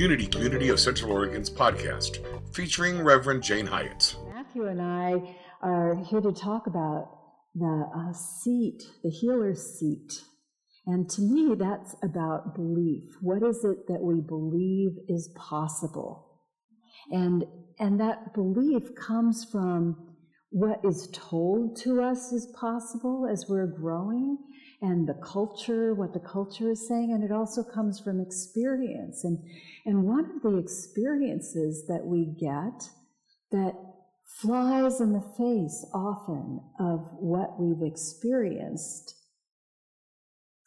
Unity Community of Central Oregon's podcast, featuring Reverend Jane Hyatt. Matthew and I are here to talk about the uh, seat, the healer's seat. And to me, that's about belief. What is it that we believe is possible? And, and that belief comes from what is told to us is possible as we're growing and the culture, what the culture is saying, and it also comes from experience. And, and one of the experiences that we get that flies in the face often of what we've experienced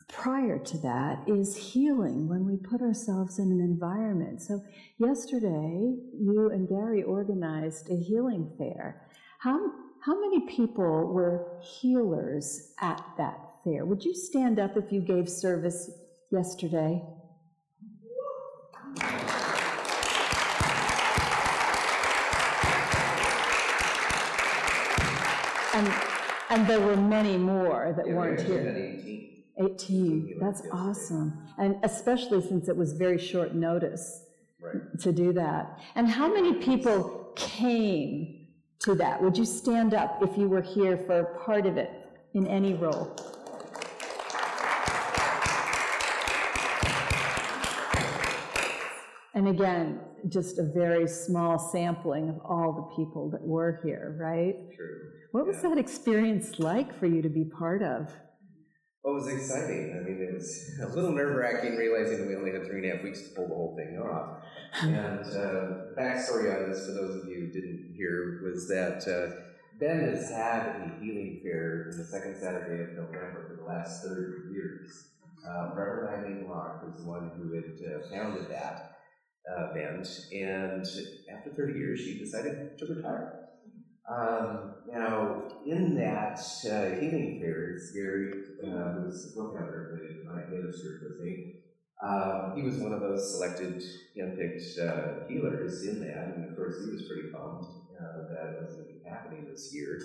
prior to that is healing when we put ourselves in an environment. So, yesterday, you and Gary organized a healing fair. How, how many people were healers at that fair? Would you stand up if you gave service yesterday? And, and there were many more that Yeah, weren't here. 18. 18. That's awesome. And especially since it was very short notice Right. to do that. And how many people came to that? Would you stand up if you were here for part of it in any role? And again, just a very small sampling of all the people that were here, right? True. What was Yeah. that experience like for you to be part of? Well, it was exciting. I mean, it was a little nerve wracking realizing that we only had three and a half weeks to pull the whole thing off. And uh, backstory on this, for those of you who didn't hear, was that uh, Bend has had a healing fair in the second Saturday of November for the last 30 years. Uh, Reverend Eileen Locke was the one who had uh, founded that uh, event, and after 30 years, she decided to retire. Um, now, in that uh, healing fairs, Gary, uh, was the co-founder, but my minister with me, he was one of those selected, handpicked uh, healers in that, and of course, he was pretty bummed uh, that it wasn't happening this year.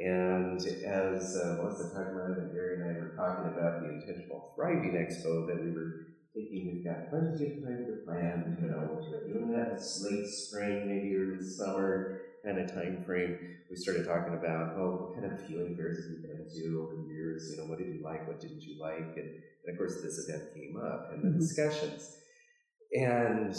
And as uh, Melissa about and Gary and I were talking about the Intentional Thriving Expo that we were thinking we've got plenty of time to plan, you know, doing that late spring, maybe early summer kind of time frame. We started talking about, oh, what kind of healing fairs have you been to over the years? You know, what did you like? What didn't you like? And, and of course, this event came up and the Mhm. discussions. And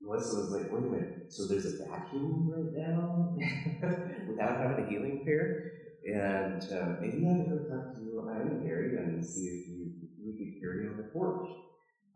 Melissa was like, wait a minute, so there's a vacuum right now without having a healing fair? And uh, maybe I could go talk to Eileen Gary and see if you, we could carry on the torch.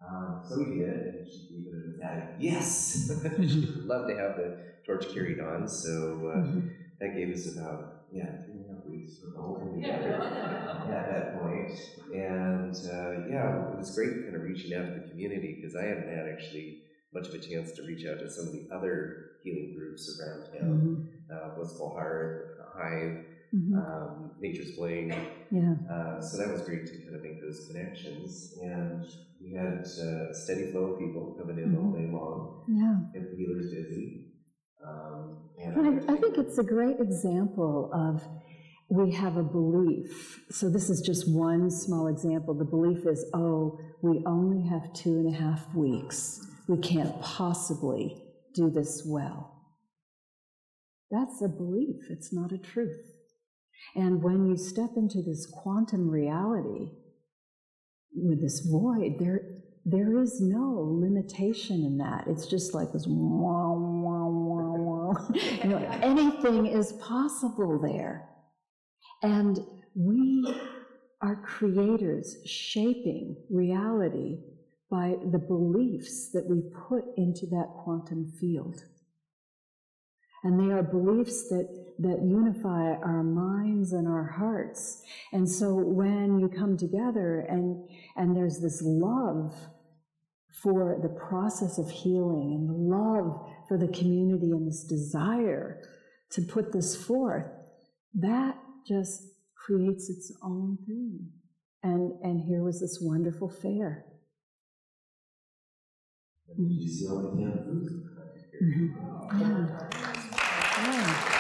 Um, so we did, and she gave it an emphatic yes. she would love to have the torch carried on. So uh, Mhm. that gave us about yeah three and a half weeks for the whole thing together at that point. And uh, yeah, it was great kind of reaching out to the community because I hadn't had actually much of a chance to reach out to some of the other healing groups around town. Mhm. Uh, Blissful Heart, Hive, Mhm. um, Nature's Bling. Yeah. Uh, so that was great to kind of make those connections. And we had uh, a steady flow of people coming in all day long. Yeah. Kept the healers busy. Um, and And I, I think it's a great example of we have a belief. So this is just one small example. The belief is, oh, we only have two and a half weeks. We can't possibly do this well. That's a belief, it's not a truth. And when you step into this quantum reality with this void, there, there is no limitation in that. It's just like this wah, wah, wah, wah. You know, anything is possible there. And we are creators shaping reality by the beliefs that we put into that quantum field. And they are beliefs that, that unify our minds and our hearts. And so when you come together and, and there's this love for the process of healing and the love for the community and this desire to put this forth, that just creates its own thing. And, and here was this wonderful fair. You see all the canned food? Mhm. Yeah. Yeah.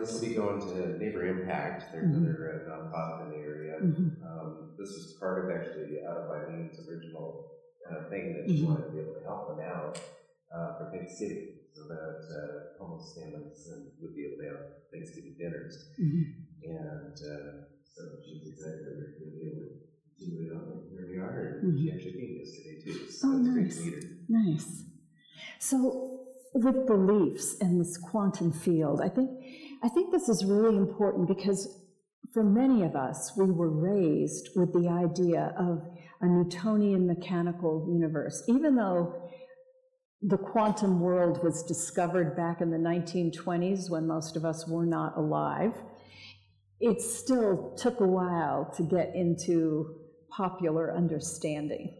This will be going to Neighbor Impact. They're Mhm. another uh, nonprofit in the area. Mhm. Um, this was part of actually out of My Eileen's original uh, thing that she Mhm. wanted to be able to help them out uh, for Thanksgiving, so that uh, homeless families would be able to have Thanksgiving dinners. Mhm. And uh, so she was excited that we were going to be able to continue it on. And here we are. And she Mhm. actually came yesterday too. So Oh, it's great nice. to meet her. Nice. So, with beliefs in this quantum field, I think I think this is really important because for many of us, we were raised with the idea of a Newtonian mechanical universe, even though the quantum world was discovered back in the 1920s when most of us were not alive. It still took a while to get into popular understanding.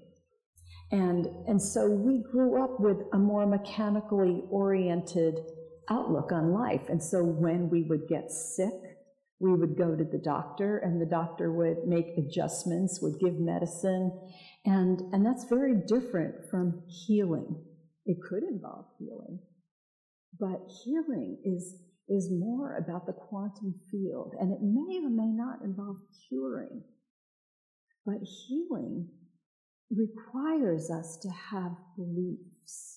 And, and so we grew up with a more mechanically oriented outlook on life. And so when we would get sick, we would go to the doctor, and the doctor would make adjustments, would give medicine. And, and that's very different from healing. It could involve healing, but healing is, is more about the quantum field, and it may or may not involve curing. But healing requires us to have beliefs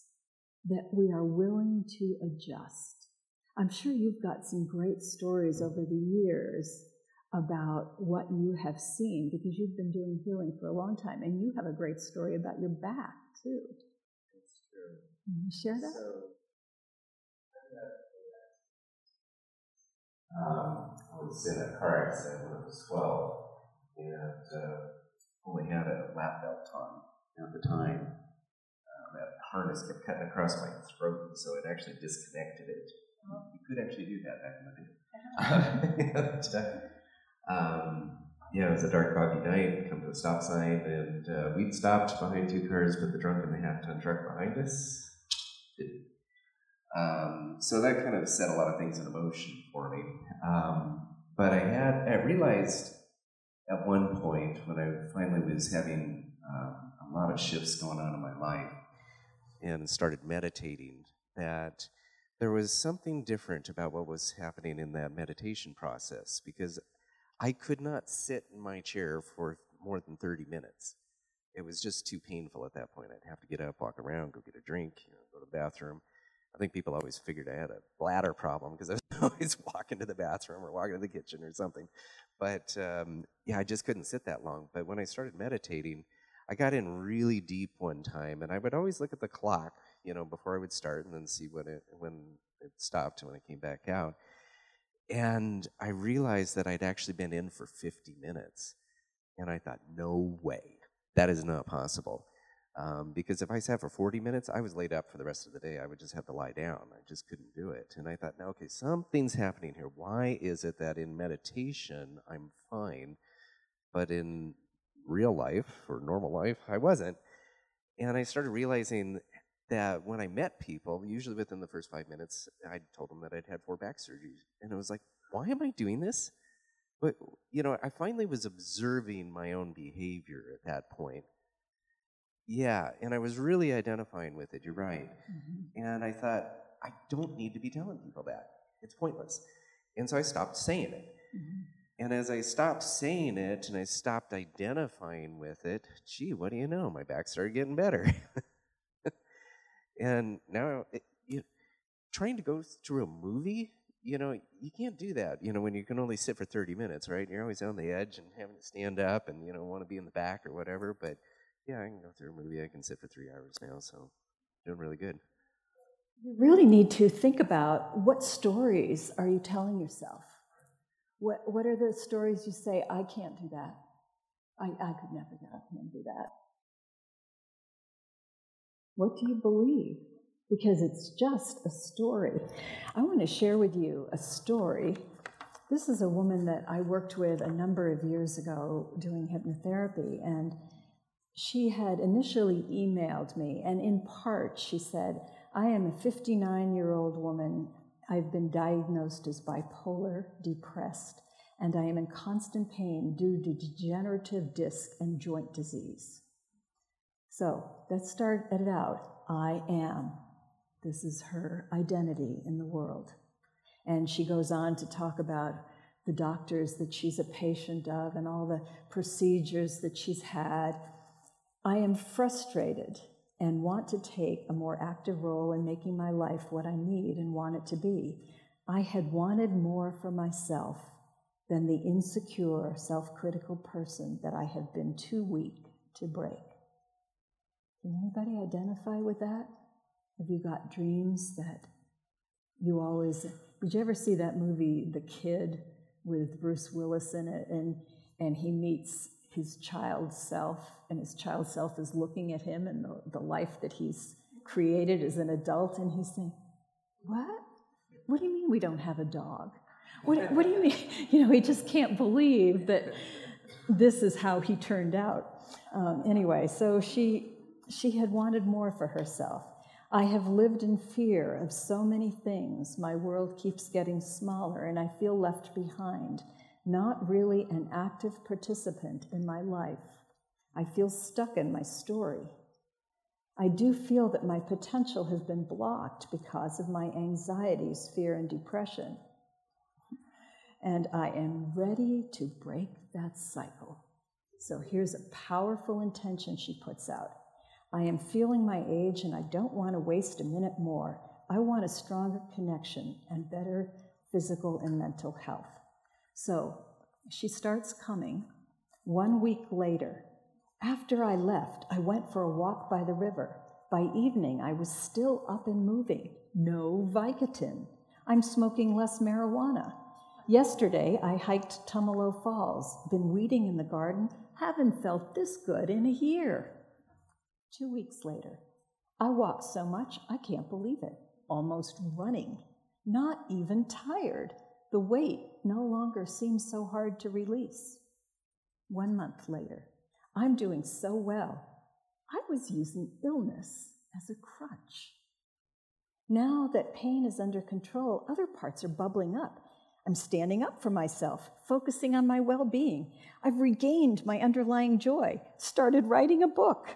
that we are willing to adjust. I'm sure you've got some great stories over the years about what you have seen because you've been doing healing for a long time and you have a great story about your back too. That's true. Share that? So, um, I was in a car accident when I was 12 and uh, only had a lap belt on at the time. That harness kept cutting across my throat, so it actually disconnected it. You could actually do that back in the day. and, uh, um, yeah, it was a dark, foggy night. Come to a stop sign, and uh, we'd stopped behind two cars, but the drunk and the half-ton truck behind us didn't. Um, so that kind of set a lot of things in motion for me. Um, but I had I realized at one point when I finally was having um, a lot of shifts going on in my life and started meditating that there was something different about what was happening in that meditation process because I could not sit in my chair for more than 30 minutes. It was just too painful at that point. I'd have to get up, walk around, go get a drink, you know, go to the bathroom. I think people always figured I had a bladder problem because I was always walking to the bathroom or walking to the kitchen or something. But um, yeah, I just couldn't sit that long. But when I started meditating, I got in really deep one time, and I would always look at the clock, you know, before I would start, and then see when it when it stopped when I came back out. And I realized that I'd actually been in for 50 minutes, and I thought, no way, that is not possible. Um, because if I sat for 40 minutes, I was laid up for the rest of the day. I would just have to lie down. I just couldn't do it. And I thought, now, okay, something's happening here. Why is it that in meditation I'm fine, but in real life or normal life I wasn't? And I started realizing that when I met people, usually within the first five minutes, I told them that I'd had four back surgeries. And I was like, why am I doing this? But, you know, I finally was observing my own behavior at that point. Yeah, and I was really identifying with it. You're right. Mm-hmm. And I thought, I don't need to be telling people that. It's pointless. And so I stopped saying it. Mhm. And as I stopped saying it and I stopped identifying with it, gee, what do you know? My back started getting better. and now, it, you, trying to go through a movie, you know, you can't do that, you know, when you can only sit for 30 minutes, right? You're always on the edge and having to stand up and, you know, want to be in the back or whatever. But yeah, I can go through a movie. I can sit for three hours now, so doing really good. You really need to think about what stories are you telling yourself? What, what are the stories you say, I can't do that? I, I could never get up and do that. What do you believe? Because it's just a story. I want to share with you a story. This is a woman that I worked with a number of years ago doing hypnotherapy, and she had initially emailed me, and in part she said, I am a 59 year old woman. I've been diagnosed as bipolar, depressed, and I am in constant pain due to degenerative disc and joint disease. So let's start it out. I am. This is her identity in the world. And she goes on to talk about the doctors that she's a patient of and all the procedures that she's had. I am frustrated and want to take a more active role in making my life what I need and want it to be. I had wanted more for myself than the insecure, self critical person that I have been too weak to break. Can anybody identify with that? Have you got dreams that you always. Did you ever see that movie, The Kid, with Bruce Willis in it? And, and he meets his child self, and his child self is looking at him and the, the life that he's created as an adult, and he's saying, What? What do you mean we don't have a dog? What, what do you mean? You know, he just can't believe that this is how he turned out. Um, anyway, so she, she had wanted more for herself. I have lived in fear of so many things. My world keeps getting smaller, and I feel left behind, not really an active participant in my life. I feel stuck in my story. I do feel that my potential has been blocked because of my anxieties, fear, and depression. And I am ready to break that cycle. So here's a powerful intention she puts out I am feeling my age and I don't want to waste a minute more. I want a stronger connection and better physical and mental health. So she starts coming. One week later, after I left, I went for a walk by the river. By evening, I was still up and moving. No Vicodin. I'm smoking less marijuana. Yesterday, I hiked Tumalo Falls, been weeding in the garden, haven't felt this good in a year. Two weeks later, I walked so much I can't believe it, almost running, not even tired. The weight no longer seems so hard to release. One month later, I'm doing so well. I was using illness as a crutch. Now that pain is under control, other parts are bubbling up. I'm standing up for myself, focusing on my well being. I've regained my underlying joy, started writing a book.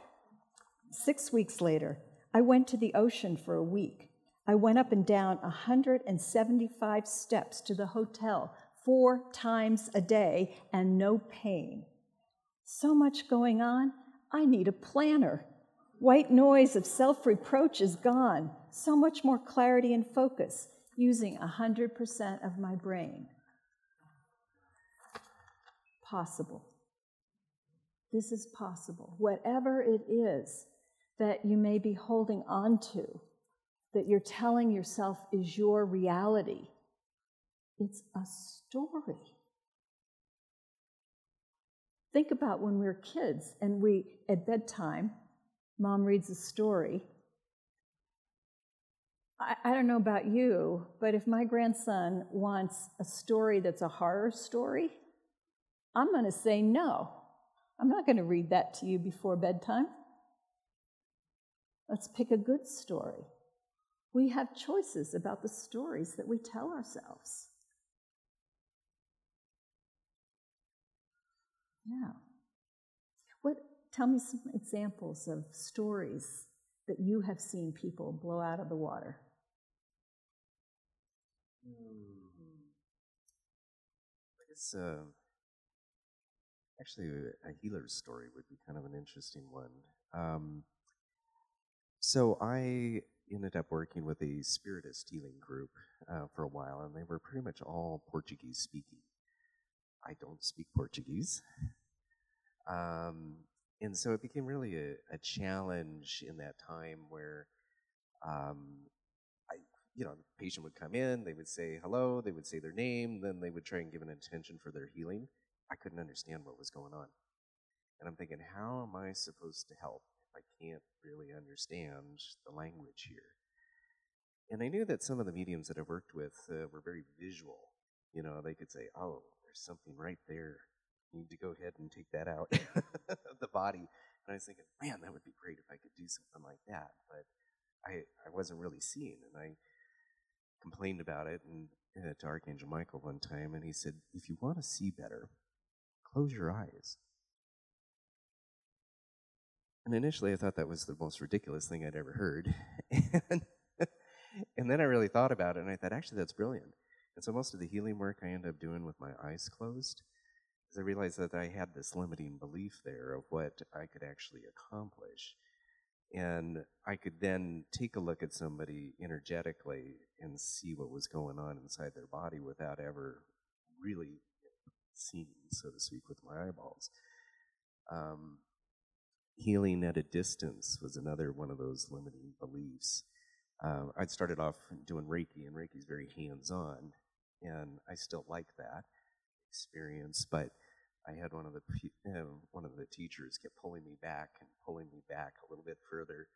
Six weeks later, I went to the ocean for a week. I went up and down 175 steps to the hotel four times a day and no pain. So much going on, I need a planner. White noise of self reproach is gone. So much more clarity and focus using 100% of my brain. Possible. This is possible. Whatever it is, that you may be holding on to, that you're telling yourself is your reality. It's a story. Think about when we were kids and we, at bedtime, mom reads a story. I, I don't know about you, but if my grandson wants a story that's a horror story, I'm going to say no. I'm not going to read that to you before bedtime. Let's pick a good story. We have choices about the stories that we tell ourselves. Yeah. What tell me some examples of stories that you have seen people blow out of the water? Hmm. I guess uh, actually a healer's story would be kind of an interesting one. Um, so I ended up working with a spiritist healing group uh, for a while, and they were pretty much all Portuguese speaking. I don't speak Portuguese. Um, and so it became really a, a, challenge in that time where, um, I, you know, the patient would come in, they would say hello, they would say their name, then they would try and give an intention for their healing. I couldn't understand what was going on. And I'm thinking, how am I supposed to help? I can't really understand the language here. And I knew that some of the mediums that I worked with uh, were very visual. You know, they could say, oh, there's something right there. You need to go ahead and take that out of the body. And I was thinking, man, that would be great if I could do something like that. But I, I wasn't really seeing. And I complained about it and, uh, to Archangel Michael one time. And he said, if you want to see better, close your eyes. And initially, I thought that was the most ridiculous thing I'd ever heard. and, and then I really thought about it, and I thought, actually, that's brilliant. And so most of the healing work I end up doing with my eyes closed, because I realized that I had this limiting belief there of what I could actually accomplish. And I could then take a look at somebody energetically and see what was going on inside their body without ever really seeing, so to speak, with my eyeballs. Um, healing at a distance was another one of those limiting beliefs. Uh, I'd started off doing Reiki, and Reiki's very hands on, and I still like that experience, but I had one of the uh, one of the teachers kept pulling me back and pulling me back a little bit further,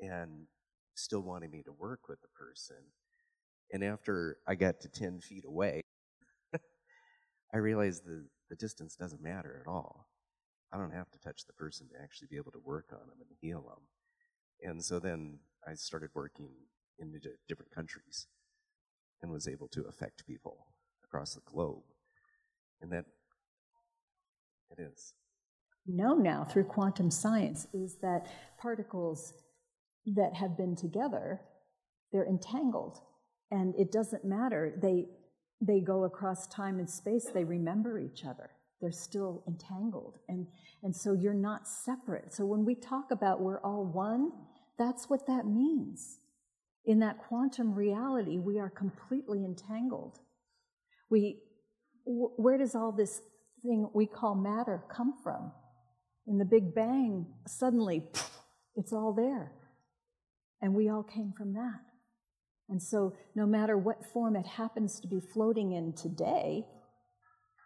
and still wanting me to work with the person. And after I got to ten feet away, I realized the the distance doesn't matter at all. I don't have to touch the person to actually be able to work on them and heal them. And so then I started working in different countries and was able to affect people across the globe. And that it is. Know now through quantum science is that particles that have been together, they're entangled. And it doesn't matter. They, they go across time and space, they remember each other. They're still entangled. And, and so you're not separate. So when we talk about we're all one, that's what that means. In that quantum reality, we are completely entangled. We, where does all this thing we call matter come from? In the Big Bang, suddenly, it's all there. And we all came from that. And so, no matter what form it happens to be floating in today,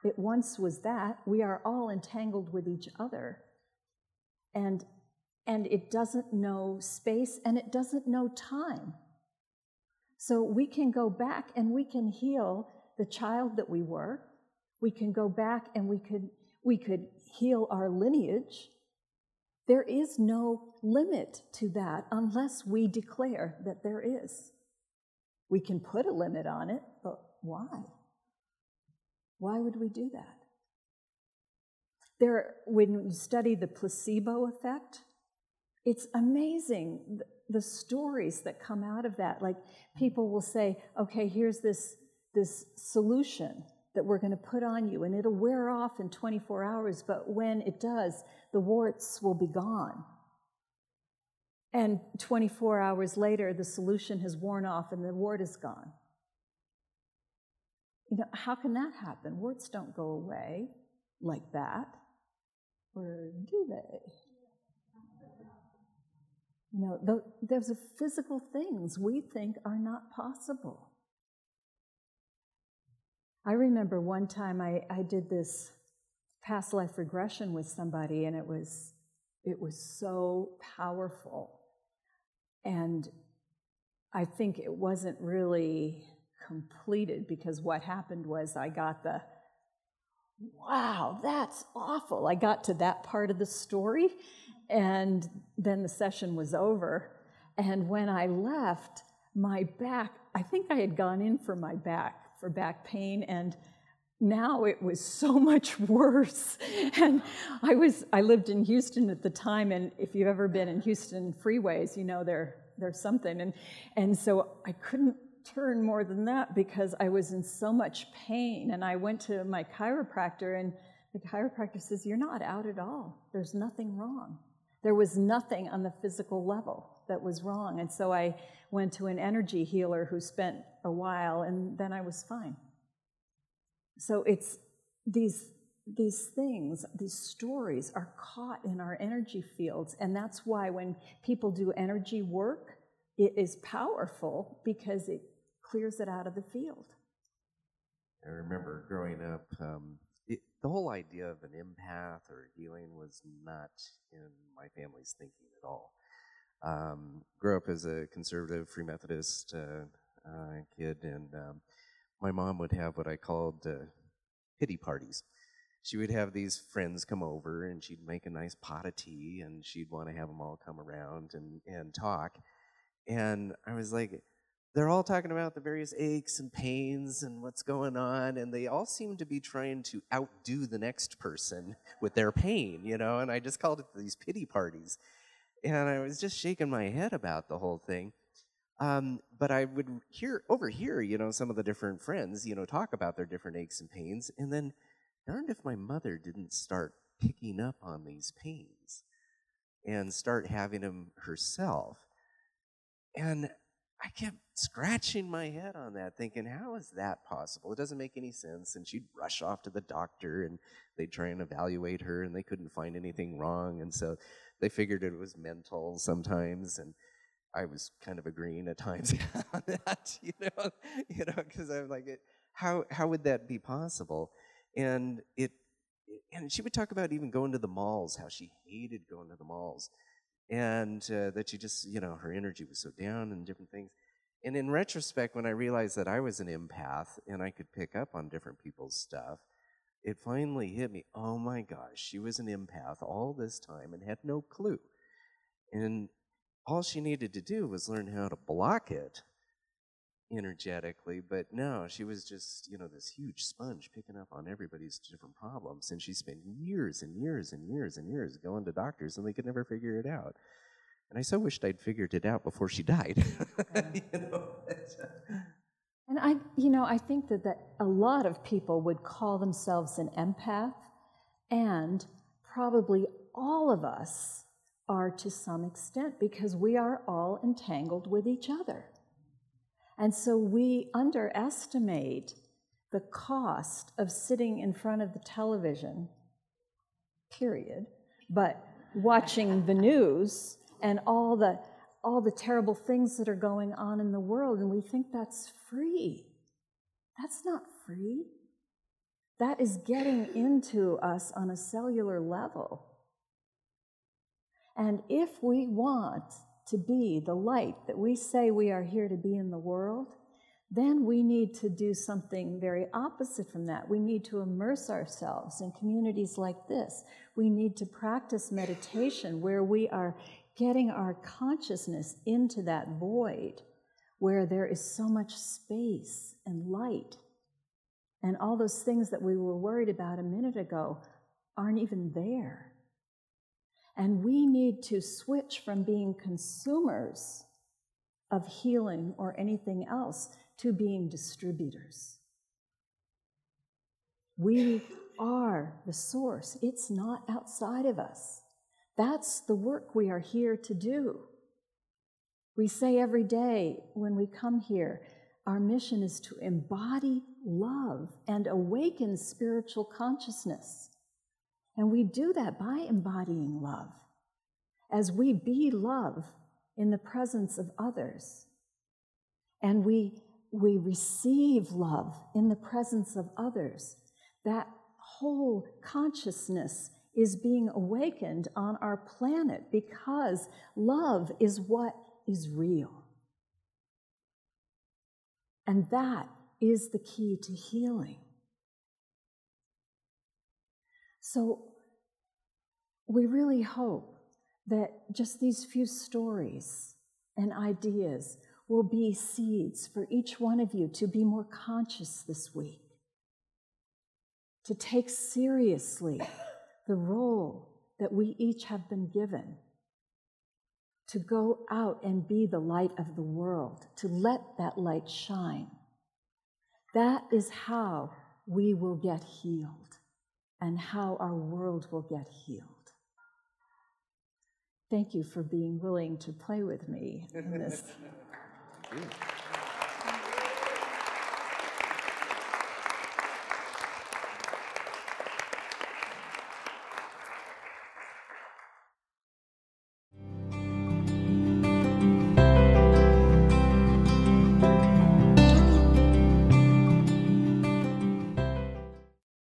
it once was that. We are all entangled with each other. And, and it doesn't know space and it doesn't know time. So we can go back and we can heal the child that we were. We can go back and we could, we could heal our lineage. There is no limit to that unless we declare that there is. We can put a limit on it, but why? Why would we do that? There, when you study the placebo effect, it's amazing the, stories that come out of that. Like people will say, okay, here's this, this solution that we're going to put on you, and it'll wear off in 24 hours, but when it does, the warts will be gone. And 24 hours later, the solution has worn off and the wart is gone. You know, how can that happen? Warts don't go away like that. Or do they? You know, there's a physical things we think are not possible. I remember one time I, I did this past life regression with somebody, and it was it was so powerful. And I think it wasn't really completed because what happened was I got the, wow, that's awful. I got to that part of the story, and then the session was over. And when I left, my back, I think I had gone in for my back, for back pain, and now it was so much worse and i was i lived in houston at the time and if you've ever been in houston freeways you know there there's something and and so i couldn't turn more than that because I was in so much pain. And I went to my chiropractor, and the chiropractor says, You're not out at all. There's nothing wrong. There was nothing on the physical level that was wrong. And so I went to an energy healer who spent a while, and then I was fine. So it's these. These things, these stories are caught in our energy fields. And that's why when people do energy work, it is powerful because it clears it out of the field. I remember growing up, um, it, the whole idea of an empath or healing was not in my family's thinking at all. Um, grew up as a conservative Free Methodist uh, uh, kid, and um, my mom would have what I called uh, pity parties. She would have these friends come over, and she'd make a nice pot of tea, and she'd want to have them all come around and, and talk. And I was like, they're all talking about the various aches and pains and what's going on, and they all seem to be trying to outdo the next person with their pain, you know. And I just called it these pity parties, and I was just shaking my head about the whole thing. Um, but I would hear over here, you know, some of the different friends, you know, talk about their different aches and pains, and then darned if my mother didn't start picking up on these pains and start having them herself. And I kept scratching my head on that, thinking, how is that possible? It doesn't make any sense. And she'd rush off to the doctor and they'd try and evaluate her and they couldn't find anything wrong. And so they figured it was mental sometimes. And I was kind of agreeing at times on that, you know, you know, because I'm like, how how would that be possible? And it, and she would talk about even going to the malls, how she hated going to the malls, and uh, that she just, you know, her energy was so down and different things. And in retrospect, when I realized that I was an empath and I could pick up on different people's stuff, it finally hit me. Oh my gosh, she was an empath all this time and had no clue. And all she needed to do was learn how to block it energetically, but no, she was just, you know, this huge sponge picking up on everybody's different problems. And she spent years and years and years and years going to doctors and they could never figure it out. And I so wished I'd figured it out before she died. you know? Uh, and I, you know, I think that, that a lot of people would call themselves an empath, and probably all of us are to some extent because we are all entangled with each other. And so we underestimate the cost of sitting in front of the television, period, but watching the news and all the all the terrible things that are going on in the world and we think that's free. That's not free. That is getting into us on a cellular level. And if we want to be the light that we say we are here to be in the world, then we need to do something very opposite from that. We need to immerse ourselves in communities like this. We need to practice meditation where we are getting our consciousness into that void where there is so much space and light. And all those things that we were worried about a minute ago aren't even there. And we need to switch from being consumers of healing or anything else to being distributors. We are the source, it's not outside of us. That's the work we are here to do. We say every day when we come here, our mission is to embody love and awaken spiritual consciousness. And we do that by embodying love. As we be love in the presence of others, and we, we receive love in the presence of others, that whole consciousness is being awakened on our planet because love is what is real. And that is the key to healing. So we really hope that just these few stories and ideas will be seeds for each one of you to be more conscious this week, to take seriously the role that we each have been given to go out and be the light of the world, to let that light shine. That is how we will get healed and how our world will get healed. Thank you for being willing to play with me in this.